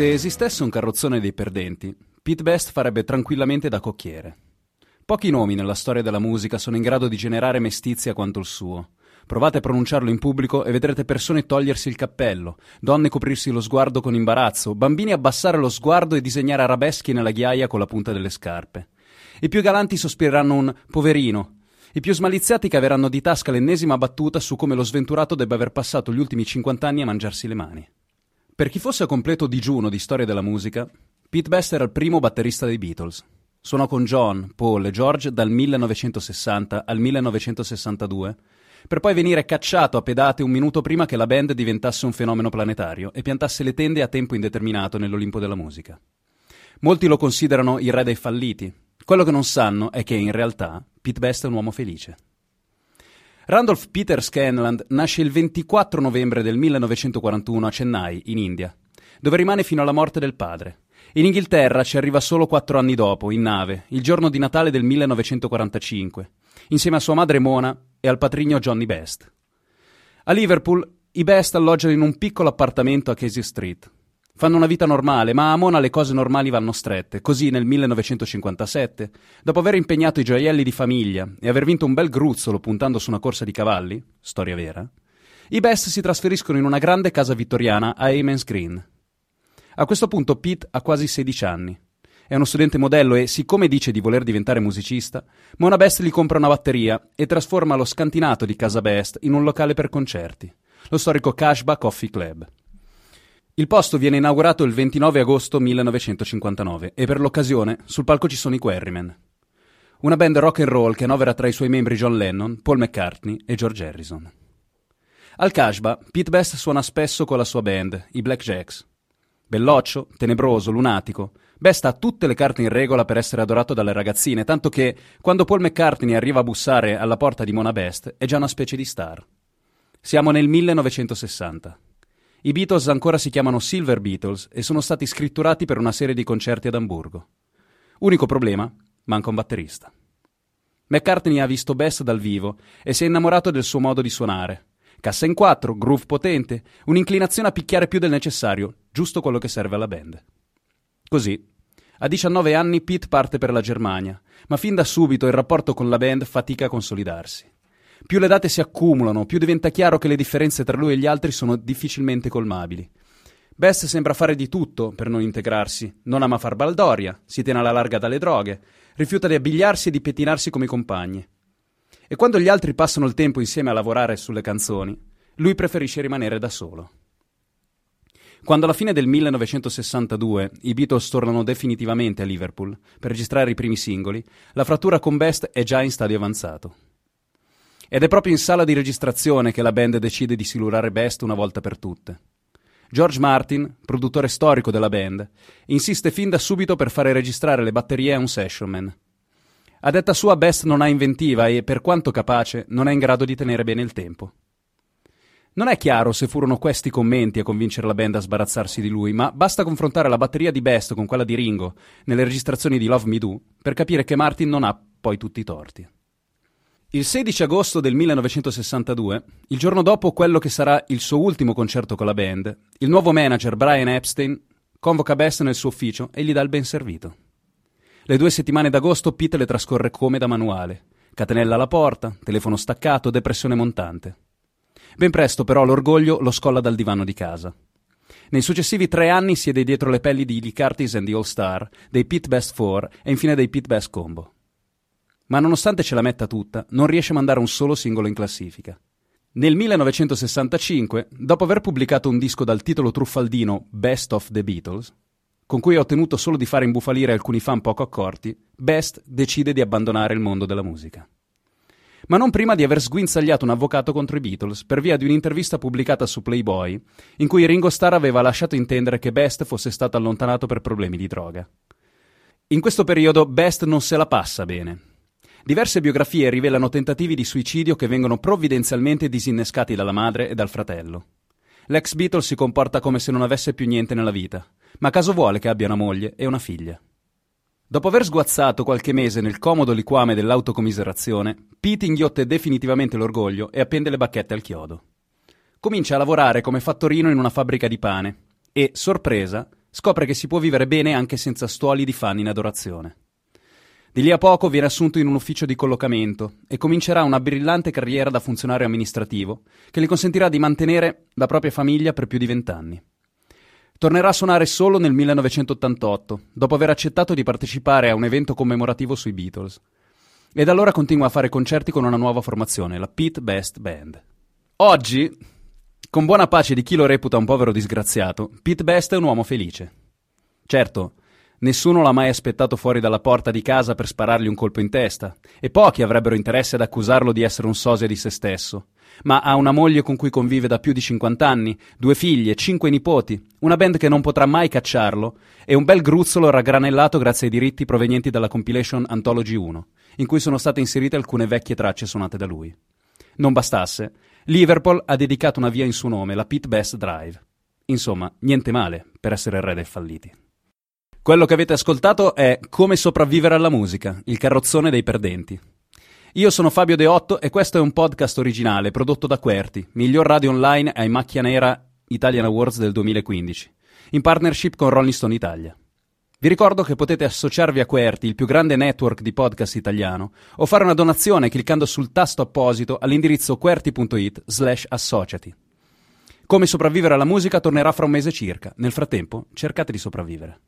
Se esistesse un carrozzone dei perdenti, Pete Best farebbe tranquillamente da cocchiere. Pochi nomi nella storia della musica sono in grado di generare mestizia quanto il suo. Provate a pronunciarlo in pubblico e vedrete persone togliersi il cappello, donne coprirsi lo sguardo con imbarazzo, bambini abbassare lo sguardo e disegnare arabeschi nella ghiaia con la punta delle scarpe. I più galanti sospireranno un poverino. I più smaliziati caveranno di tasca l'ennesima battuta su come lo sventurato debba aver passato gli ultimi 50 anni a mangiarsi le mani. Per chi fosse a completo digiuno di storia della musica, Pete Best era il primo batterista dei Beatles. Suonò con John, Paul e George dal 1960 al 1962, per poi venire cacciato a pedate un minuto prima che la band diventasse un fenomeno planetario e piantasse le tende a tempo indeterminato nell'Olimpo della musica. Molti lo considerano il re dei falliti. Quello che non sanno è che in realtà Pete Best è un uomo felice. Randolph Peter Scanland nasce il 24 novembre del 1941 a Chennai, in India, dove rimane fino alla morte del padre. In Inghilterra ci arriva solo quattro anni dopo, in nave, il giorno di Natale del 1945, insieme a sua madre Mona e al patrigno Johnny Best. A Liverpool i Best alloggiano in un piccolo appartamento a Casey Street. Fanno una vita normale, ma a Mona le cose normali vanno strette. Così nel 1957, dopo aver impegnato i gioielli di famiglia e aver vinto un bel gruzzolo puntando su una corsa di cavalli, storia vera, i Best si trasferiscono in una grande casa vittoriana a Amens Green. A questo punto Pete ha quasi 16 anni. È uno studente modello e, siccome dice di voler diventare musicista, Mona Best gli compra una batteria e trasforma lo scantinato di casa Best in un locale per concerti, lo storico Kashba Coffee Club. Il posto viene inaugurato il 29 agosto 1959 e per l'occasione sul palco ci sono i Quarrymen, una band rock and roll che annovera tra i suoi membri John Lennon, Paul McCartney e George Harrison. Al Kashba, Pete Best suona spesso con la sua band, i Black Jacks. Belloccio, tenebroso, lunatico, Best ha tutte le carte in regola per essere adorato dalle ragazzine, tanto che quando Paul McCartney arriva a bussare alla porta di Mona Best è già una specie di star. Siamo nel 1960. I Beatles ancora si chiamano Silver Beatles e sono stati scritturati per una serie di concerti ad Amburgo. Unico problema, manca un batterista. McCartney ha visto Bess dal vivo e si è innamorato del suo modo di suonare. Cassa in quattro, groove potente, un'inclinazione a picchiare più del necessario, giusto quello che serve alla band. Così, a 19 anni Pete parte per la Germania, ma fin da subito il rapporto con la band fatica a consolidarsi. Più le date si accumulano, più diventa chiaro che le differenze tra lui e gli altri sono difficilmente colmabili. Bess sembra fare di tutto per non integrarsi, non ama far baldoria, si tiene alla larga dalle droghe, rifiuta di abbigliarsi e di pettinarsi come i compagni. E quando gli altri passano il tempo insieme a lavorare sulle canzoni, lui preferisce rimanere da solo. Quando alla fine del 1962 i Beatles tornano definitivamente a Liverpool per registrare i primi singoli, la frattura con Best è già in stadio avanzato. Ed è proprio in sala di registrazione che la band decide di silurare Best una volta per tutte. George Martin, produttore storico della band, insiste fin da subito per fare registrare le batterie a un sessionman. A detta sua, Best non ha inventiva e, per quanto capace, non è in grado di tenere bene il tempo. Non è chiaro se furono questi commenti a convincere la band a sbarazzarsi di lui, ma basta confrontare la batteria di Best con quella di Ringo nelle registrazioni di Love Me Do per capire che Martin non ha poi tutti i torti. Il 16 agosto del 1962, il giorno dopo quello che sarà il suo ultimo concerto con la band, il nuovo manager Brian Epstein convoca Best nel suo ufficio e gli dà il ben servito. Le due settimane d'agosto Pete le trascorre come da manuale. Catenella alla porta, telefono staccato, depressione montante. Ben presto però l'orgoglio lo scolla dal divano di casa. Nei successivi tre anni siede dietro le pelli di Lee Curtis and the All Star, dei Pete Best 4 e infine dei Pete Best Combo ma nonostante ce la metta tutta, non riesce a mandare un solo singolo in classifica. Nel 1965, dopo aver pubblicato un disco dal titolo truffaldino Best of the Beatles, con cui ha ottenuto solo di fare imbufalire alcuni fan poco accorti, Best decide di abbandonare il mondo della musica. Ma non prima di aver sguinzagliato un avvocato contro i Beatles per via di un'intervista pubblicata su Playboy, in cui Ringo Starr aveva lasciato intendere che Best fosse stato allontanato per problemi di droga. In questo periodo Best non se la passa bene Diverse biografie rivelano tentativi di suicidio che vengono provvidenzialmente disinnescati dalla madre e dal fratello. L'ex Beatle si comporta come se non avesse più niente nella vita, ma caso vuole che abbia una moglie e una figlia. Dopo aver sguazzato qualche mese nel comodo liquame dell'autocommiserazione, Pete inghiotte definitivamente l'orgoglio e appende le bacchette al chiodo. Comincia a lavorare come fattorino in una fabbrica di pane e, sorpresa, scopre che si può vivere bene anche senza stuoli di fan in adorazione. Di lì a poco viene assunto in un ufficio di collocamento e comincerà una brillante carriera da funzionario amministrativo che gli consentirà di mantenere la propria famiglia per più di vent'anni. Tornerà a suonare solo nel 1988, dopo aver accettato di partecipare a un evento commemorativo sui Beatles. E da allora continua a fare concerti con una nuova formazione, la Pete Best Band. Oggi, con buona pace di chi lo reputa un povero disgraziato, Pete Best è un uomo felice. Certo, Nessuno l'ha mai aspettato fuori dalla porta di casa per sparargli un colpo in testa, e pochi avrebbero interesse ad accusarlo di essere un sosia di se stesso. Ma ha una moglie con cui convive da più di 50 anni, due figlie, cinque nipoti, una band che non potrà mai cacciarlo, e un bel gruzzolo raggranellato grazie ai diritti provenienti dalla compilation Anthology 1, in cui sono state inserite alcune vecchie tracce suonate da lui. Non bastasse, Liverpool ha dedicato una via in suo nome, la Pete Best Drive. Insomma, niente male per essere il re dei falliti. Quello che avete ascoltato è Come sopravvivere alla musica, il carrozzone dei perdenti. Io sono Fabio Deotto e questo è un podcast originale prodotto da Querti, miglior radio online ai Macchia Nera Italian Awards del 2015, in partnership con Rolling Stone Italia. Vi ricordo che potete associarvi a Querti, il più grande network di podcast italiano, o fare una donazione cliccando sul tasto apposito all'indirizzo querti.it slash associati. Come sopravvivere alla musica tornerà fra un mese circa. Nel frattempo, cercate di sopravvivere.